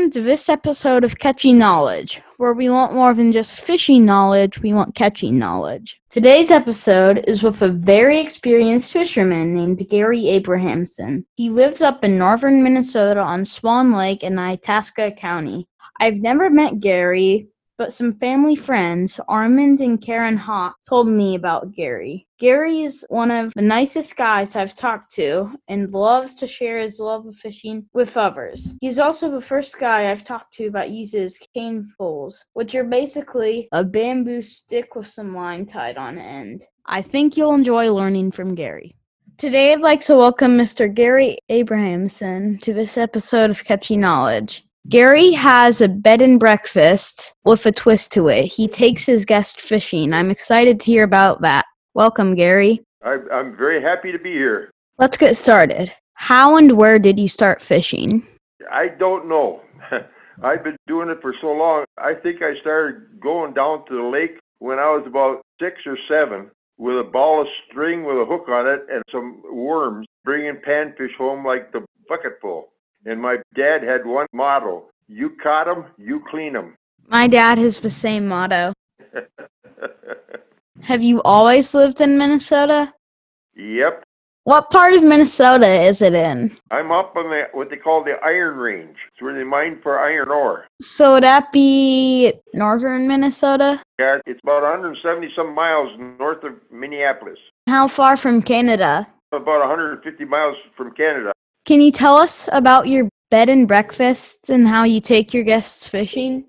Welcome to this episode of Catchy Knowledge, where we want more than just fishing knowledge, we want catchy knowledge. Today's episode is with a very experienced fisherman named Gary Abrahamson. He lives up in northern Minnesota on Swan Lake in Itasca County. I've never met Gary, but some family friends, Armand and Karen Hawk, told me about Gary. Gary is one of the nicest guys I've talked to and loves to share his love of fishing with others. He's also the first guy I've talked to that uses cane poles, which are basically a bamboo stick with some line tied on end. I think you'll enjoy learning from Gary. Today, I'd like to welcome Mr. Gary Abrahamson to this episode of Catchy Knowledge. Gary has a bed and breakfast with a twist to it. He takes his guests fishing. I'm excited to hear about that. Welcome, Gary. I, I'm very happy to be here. Let's get started. How and where did you start fishing? I don't know. I've been doing it for so long. I think I started going down to the lake when I was about six or seven with a ball of string with a hook on it and some worms, bringing panfish home like the bucketful. And my dad had one motto you caught 'em, you clean 'em. My dad has the same motto. Have you always lived in Minnesota? yep. What part of Minnesota is it in? I'm up on the what they call the Iron Range. It's where they mine for iron ore. So would that be northern Minnesota? Yeah, it's about 170 some miles north of Minneapolis. How far from Canada? About 150 miles from Canada. Can you tell us about your bed and breakfast and how you take your guests fishing?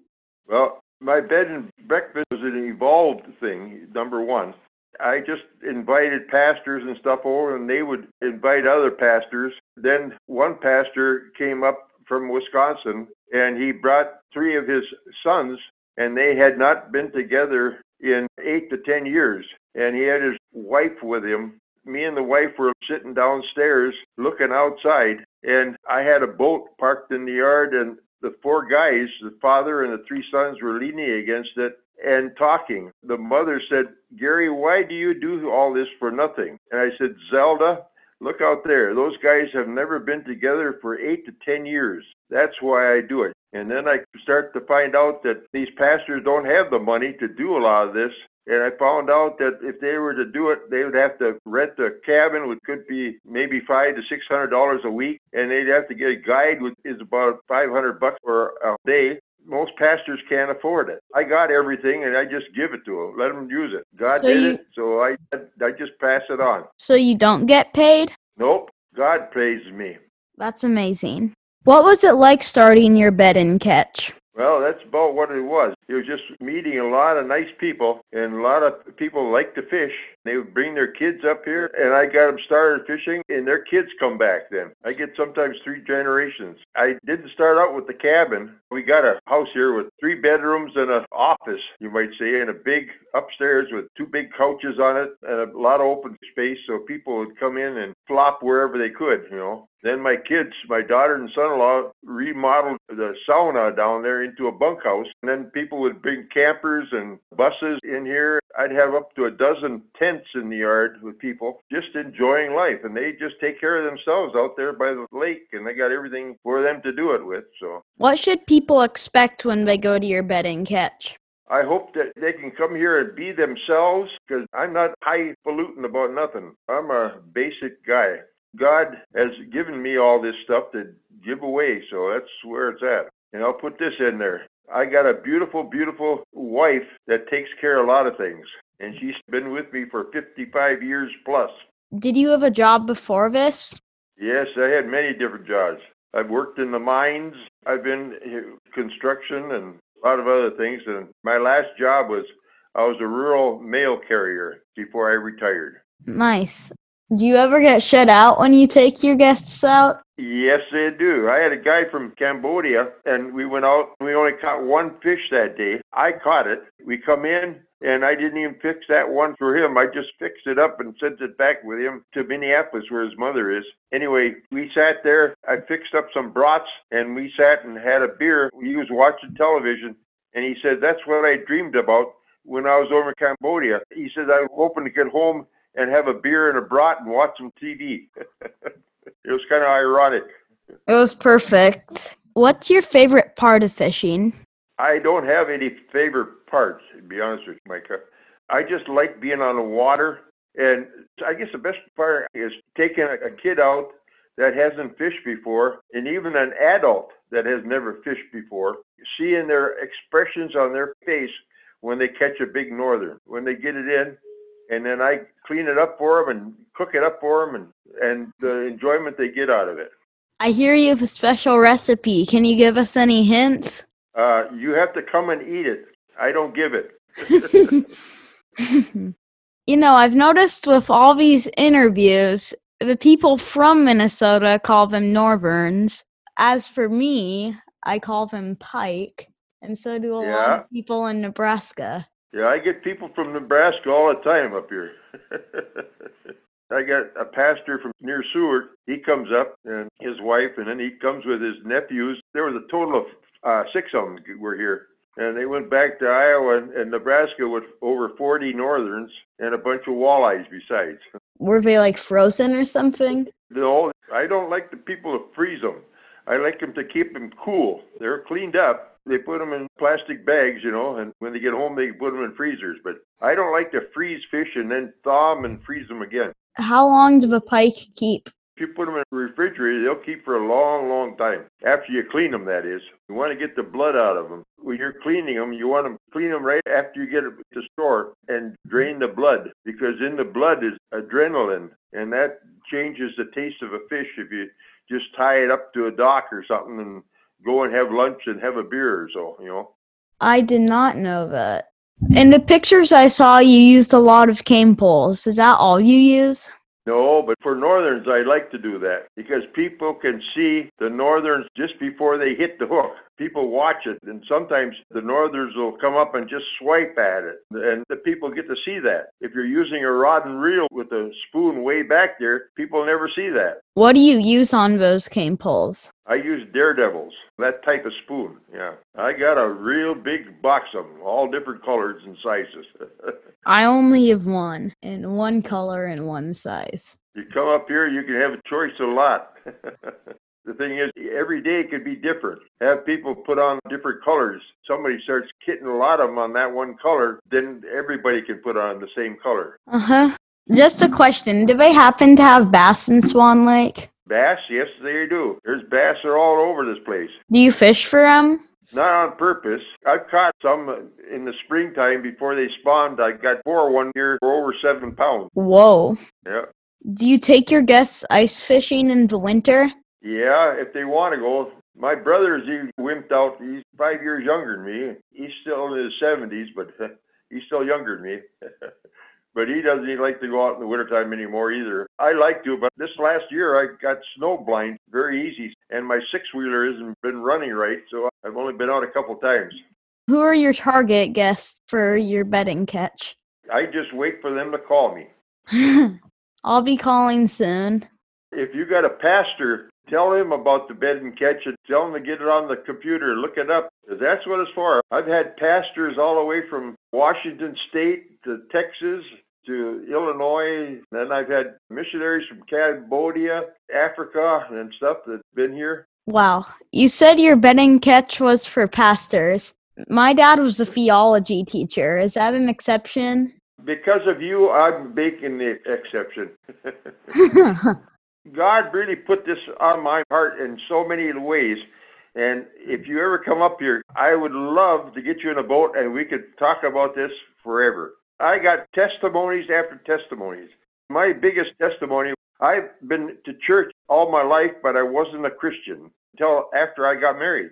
Well, my bed and breakfast was an evolved thing, number one. I just invited pastors and stuff over, and they would invite other pastors. Then one pastor came up from Wisconsin, and he brought three of his sons, and they had not been together in eight to ten years. And he had his wife with him. Me and the wife were sitting downstairs looking outside, and I had a boat parked in the yard, and the four guys, the father and the three sons, were leaning against it and talking. The mother said, Gary, why do you do all this for nothing? And I said, Zelda, look out there. Those guys have never been together for eight to ten years. That's why I do it. And then I start to find out that these pastors don't have the money to do a lot of this. And I found out that if they were to do it, they would have to rent a cabin, which could be maybe five to six hundred dollars a week, and they'd have to get a guide, which is about five hundred bucks for a day. Most pastors can't afford it. I got everything, and I just give it to them, let them use it. God So did you- it, so I I just pass it on. So you don't get paid? Nope, God pays me. That's amazing. What was it like starting your bed and catch? Well, that's about what it was. It was just meeting a lot of nice people, and a lot of people like to fish. They would bring their kids up here, and I got them started fishing, and their kids come back then. I get sometimes three generations. I didn't start out with the cabin. We got a house here with three bedrooms and an office, you might say, and a big upstairs with two big couches on it and a lot of open space so people would come in and flop wherever they could, you know. Then my kids, my daughter and son-in-law remodeled the sauna down there into a bunkhouse. And then people would bring campers and buses in here. I'd have up to a dozen tents in the yard with people just enjoying life. And they just take care of themselves out there by the lake and they got everything for them to do it with. So What should people expect when they go to your bed and catch? I hope that they can come here and be themselves because I'm not highfalutin about nothing. I'm a basic guy. God has given me all this stuff to give away, so that's where it's at. And I'll put this in there. I got a beautiful, beautiful wife that takes care of a lot of things, and she's been with me for 55 years plus. Did you have a job before this? Yes, I had many different jobs. I've worked in the mines, I've been in construction, and a lot of other things. And my last job was I was a rural mail carrier before I retired. Nice. Do you ever get shut out when you take your guests out? Yes, they do. I had a guy from Cambodia, and we went out. We only caught one fish that day. I caught it. We come in, and I didn't even fix that one for him. I just fixed it up and sent it back with him to Minneapolis, where his mother is. Anyway, we sat there. I fixed up some brats, and we sat and had a beer. He was watching television, and he said, "That's what I dreamed about when I was over in Cambodia." He said, "I was hoping to get home." And have a beer and a brat and watch some TV. it was kind of ironic. It was perfect. What's your favorite part of fishing? I don't have any favorite parts, to be honest with you, Mike. I just like being on the water. And I guess the best part is taking a, a kid out that hasn't fished before, and even an adult that has never fished before, seeing their expressions on their face when they catch a big northern, when they get it in, and then I clean it up for them and cook it up for them, and and the enjoyment they get out of it. I hear you have a special recipe. Can you give us any hints? Uh, you have to come and eat it. I don't give it. you know, I've noticed with all these interviews, the people from Minnesota call them Northerns. As for me, I call them Pike, and so do a Yeah. lot of people in Nebraska. Yeah, I get people from Nebraska all the time up here. I got a pastor from near Seward. He comes up and his wife, and then he comes with his nephews. There was a total of uh, six of them were here, and they went back to Iowa and, and Nebraska with over 40 Northerns and a bunch of walleyes besides. Were they like frozen or something? No, I don't like the people to freeze them. I like them to keep them cool. They're cleaned up. They put them in plastic bags, you know, and when they get home, they put them in freezers. But I don't like to freeze fish and then thaw them and freeze them again. How long do the pike keep? If you put them in the refrigerator, they'll keep for a long, long time. After you clean them, that is. You want to get the blood out of them. When you're cleaning them, you want to clean them right after you get it to the store and drain the blood because in the blood is adrenaline, and that changes the taste of a fish if you just tie it up to a dock or something and go and have lunch and have a beer or so, you know. I did not know that. In the pictures I saw, you used a lot of cane poles. Is that all you use? No, but for northerns, I like to do that because people can see the northerns just before they hit the hook. People watch it, and sometimes the northerns will come up and just swipe at it, and the people get to see that. If you're using a rod and reel with a spoon way back there, people never see that. What do you use on those cane poles? I use daredevils, that type of spoon. Yeah, I got a real big box of them, all different colors and sizes. I only have one, in one color and one size. You come up here, you can have a choice of a lot. the thing is, every day could be different. Have people put on different colors. Somebody starts kitting a lot of them on that one color, then everybody can put on the same color. Uh huh. Just a question Do they happen to have bass in Swan Lake? Bass, yes, they do. There's bass are all over this place. Do you fish for them? Not on purpose. I've caught some in the springtime before they spawned. I got four one year for over seven pounds. Whoa. Yeah. Do you take your guests ice fishing in the winter? Yeah, if they want to go. My brother's he wimped out. He's five years younger than me. He's still in his seventies, but he's still younger than me. but he doesn't even like to go out in the wintertime anymore either. I like to, but this last year I got snow blind very easy, and my six wheeler hasn't been running right, so I've only been out a couple times. Who are your target guests for your bed and catch? I just wait for them to call me. I'll be calling soon. If you got a pastor, tell him about the bed and catch it. Tell him to get it on the computer, look it up. That's what it's for. I've had pastors all the way from Washington State to Texas to Illinois. Then I've had missionaries from Cambodia, Africa, and stuff that's been here. Wow. You said your bed and catch was for pastors. My dad was a theology teacher. Is that an exception? Because of you, I'm making the exception. God really put this on my heart in so many ways. And if you ever come up here, I would love to get you in a boat and we could talk about this forever. I got testimonies after testimonies. My biggest testimony I've been to church all my life, but I wasn't a Christian until after I got married.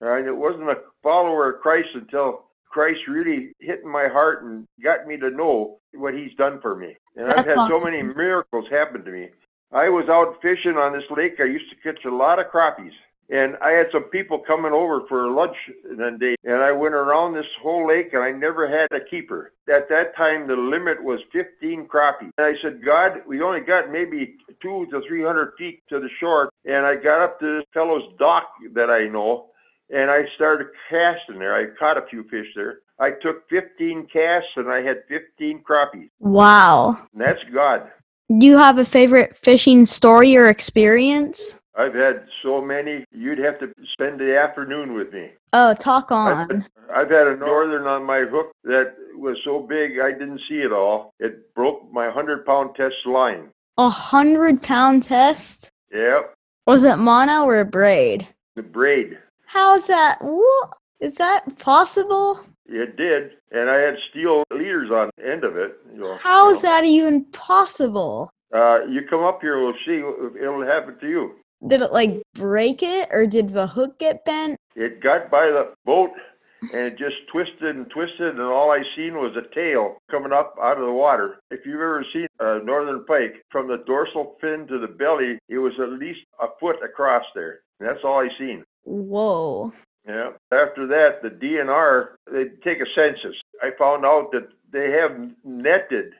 And it wasn't a follower of Christ until Christ really hit in my heart and got me to know what He's done for me. And I've That's had so many miracles happen to me. I was out fishing on this lake. I used to catch a lot of crappies. And I had some people coming over for lunch one day, and I went around this whole lake, and I never had a keeper. At that time, the limit was 15 crappies. And I said, God, we only got maybe two to 300 feet to the shore. And I got up to this fellow's dock that I know, and I started casting there. I caught a few fish there. I took 15 casts, and I had 15 crappies. wow. And that's God. Do you have a favorite fishing story or experience? I've had so many, you'd have to spend the afternoon with me. Oh, talk I've, on. I've had a northern on my hook that was so big I didn't see it all. It broke my 100 pound test line. A hundred pound test? Yep, Was it mono or a braid? the braid. How's that? What? Is that possible? It did, and I had steel leaders on the end of it. You know, How you is that even possible? Uh, you come up here, we'll see. It'll happen to you. Did it like break it or did the hook get bent? It got by the boat and it just twisted and twisted, and all I seen was a tail coming up out of the water. If you've ever seen a northern pike, from the dorsal fin to the belly, it was at least a foot across there. And that's all I seen. Whoa. Yeah. After that, the DNR they take a census. I found out that they have netted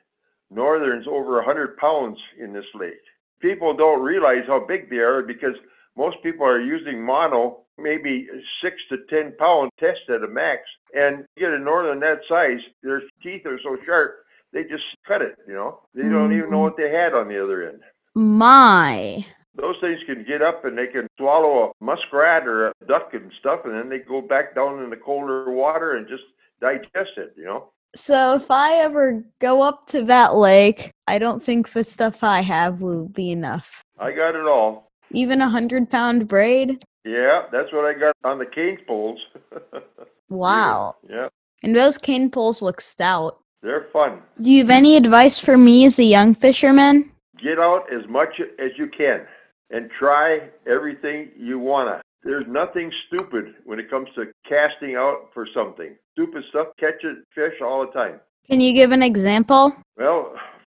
northerns over 100 pounds in this lake. People don't realize how big they are because most people are using mono, maybe six to 10 pound test at a max. And you get a northern that size, their teeth are so sharp, they just cut it, you know. They don't even know mm. what they had on the other end. My. Those things can get up and they can swallow a muskrat or a duck and stuff, and then they go back down in the colder water and just digest it, you know. So if I ever go up to that lake, I don't think the stuff I have will be enough. I got it all. Even a hundred pound braid? Yeah, that's what I got on the cane poles. Wow. Yeah, And those cane poles look stout. they're fun. Do you have any advice for me as a young fisherman? Get out as much as you can and try everything you wanna. There's nothing stupid when it comes to casting out for something. Stupid stuff catches fish all the time. Can you give an example? Well,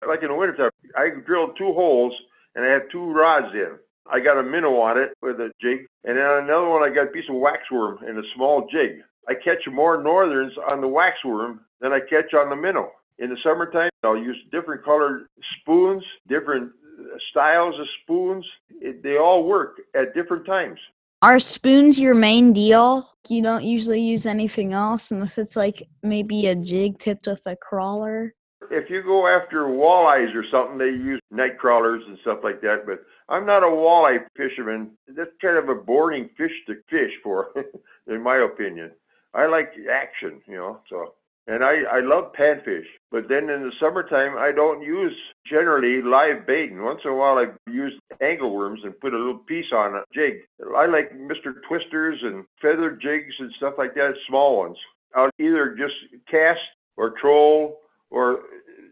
like in the wintertime, I drilled two holes and I had two rods in. I got a minnow on it with a jig, and then on another one I got a piece of waxworm and a small jig. I catch more northerns on the waxworm than I catch on the minnow. In the summertime, I'll use different colored spoons, different uh, styles of spoons. It, they all work at different times. Are spoons your main deal? You don't usually use anything else unless it's like maybe a jig tipped with a crawler. If you go after walleyes or something, they use night crawlers and stuff like that. But I'm not a walleye fisherman. That's kind of a boring fish to fish for, in my opinion. I like action, you know. So, and I I love panfish. But then in the summertime, I don't use generally live bait. And once in a while, I use angleworms and put a little piece on a jig. I like Mr. Twisters and feather jigs and stuff like that, small ones. I'll either just cast or troll or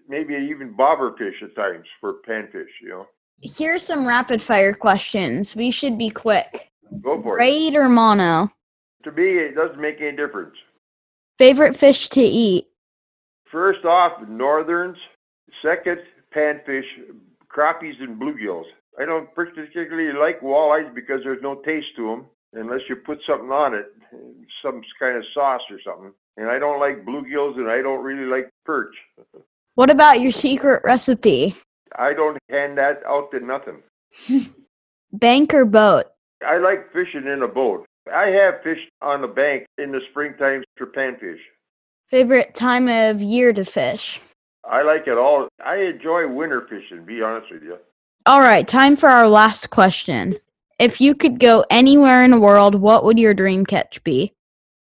maybe even bobber fish at times for panfish, you know. Here's some rapid fire questions. We should be quick. Go for it. Braid or mono? To me, it doesn't make any difference. Favorite fish to eat? First off, northerns. Second, panfish, crappies, and bluegills. I don't particularly like walleyes because there's no taste to them unless you put something on it, some kind of sauce or something. And I don't like bluegills and I don't really like perch. What about your secret recipe? I don't hand that out to nothing. Bank or boat? I like fishing in a boat. I have fished on the bank in the springtime for panfish. Favorite time of year to fish? I like it all. I enjoy winter fishing, be honest with you. All right, time for our last question. If you could go anywhere in the world, what would your dream catch be?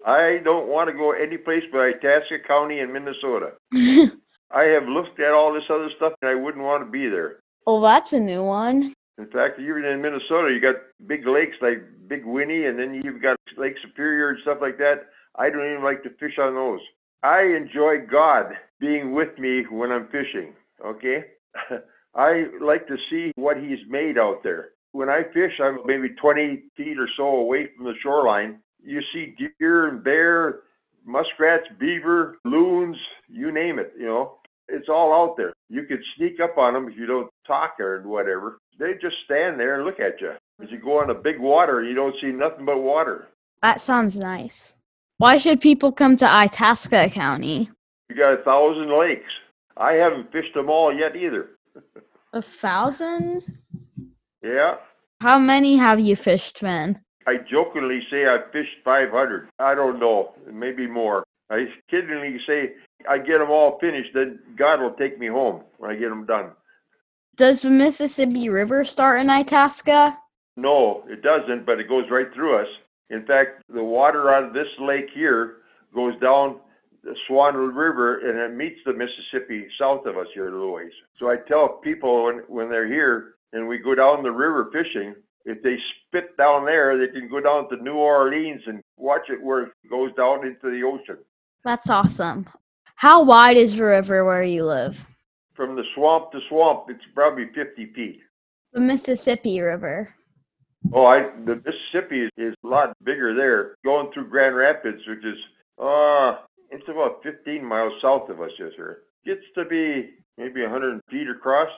I don't want to go any place but Itasca County in Minnesota. I have looked at all this other stuff and I wouldn't want to be there. well, that's a new one. In fact, even in Minnesota, you got big lakes like Big Winnie, and then you've got Lake Superior and stuff like that. I don't even like to fish on those. I enjoy God being with me when I'm fishing. Okay, I like to see what He's made out there. When I fish, I'm maybe 20 feet or so away from the shoreline. You see deer and bear, muskrats, beaver, loons, you name it. You know, it's all out there. You could sneak up on them if you don't talk or whatever. They just stand there and look at you. As you go on a big water, you don't see nothing but water. That sounds nice. Why should people come to Itasca County? You got a thousand lakes. I haven't fished them all yet either. A thousand? Yeah. How many have you fished then? I jokingly say I've fished 500. I don't know, maybe more. I kiddingly say I get them all finished, then God will take me home when I get them done. Does the Mississippi River start in Itasca? No, it doesn't, but it goes right through us. In fact, the water out of this lake here goes down the Swan River and it meets the Mississippi south of us here a little ways. So I tell people when, when they're here and we go down the river fishing, if they spit down there, they can go down to New Orleans and watch it where it goes down into the ocean. That's awesome. How wide is the river where you live? From the swamp to swamp, it's probably 50 feet. The Mississippi River. Oh, I the Mississippi is, is a lot bigger there. Going through Grand Rapids, which is uh it's about 15 miles south of us, yes, sir. Gets to be maybe 100 feet across.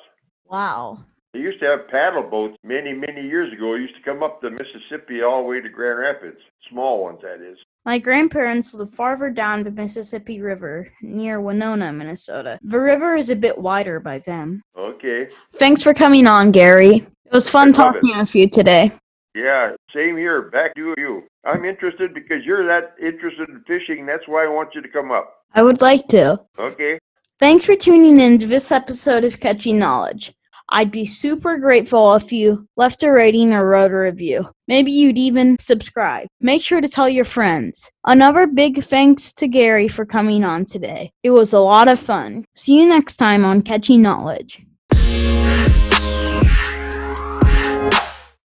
Wow. They used to have paddle boats many, many years ago. It used to come up the Mississippi all the way to Grand Rapids. Small ones, that is. My grandparents live farther down the Mississippi River near Winona, Minnesota. The river is a bit wider by them. Okay. Thanks for coming on, Gary. It was fun talking with you today. Yeah, same here. Back to you. I'm interested because you're that interested in fishing. That's why I want you to come up. I would like to. Okay. Thanks for tuning in to this episode of Catchy Knowledge. I'd be super grateful if you left a rating or wrote a review. Maybe you'd even subscribe. Make sure to tell your friends. Another big thanks to Gary for coming on today. It was a lot of fun. See you next time on Catchy Knowledge.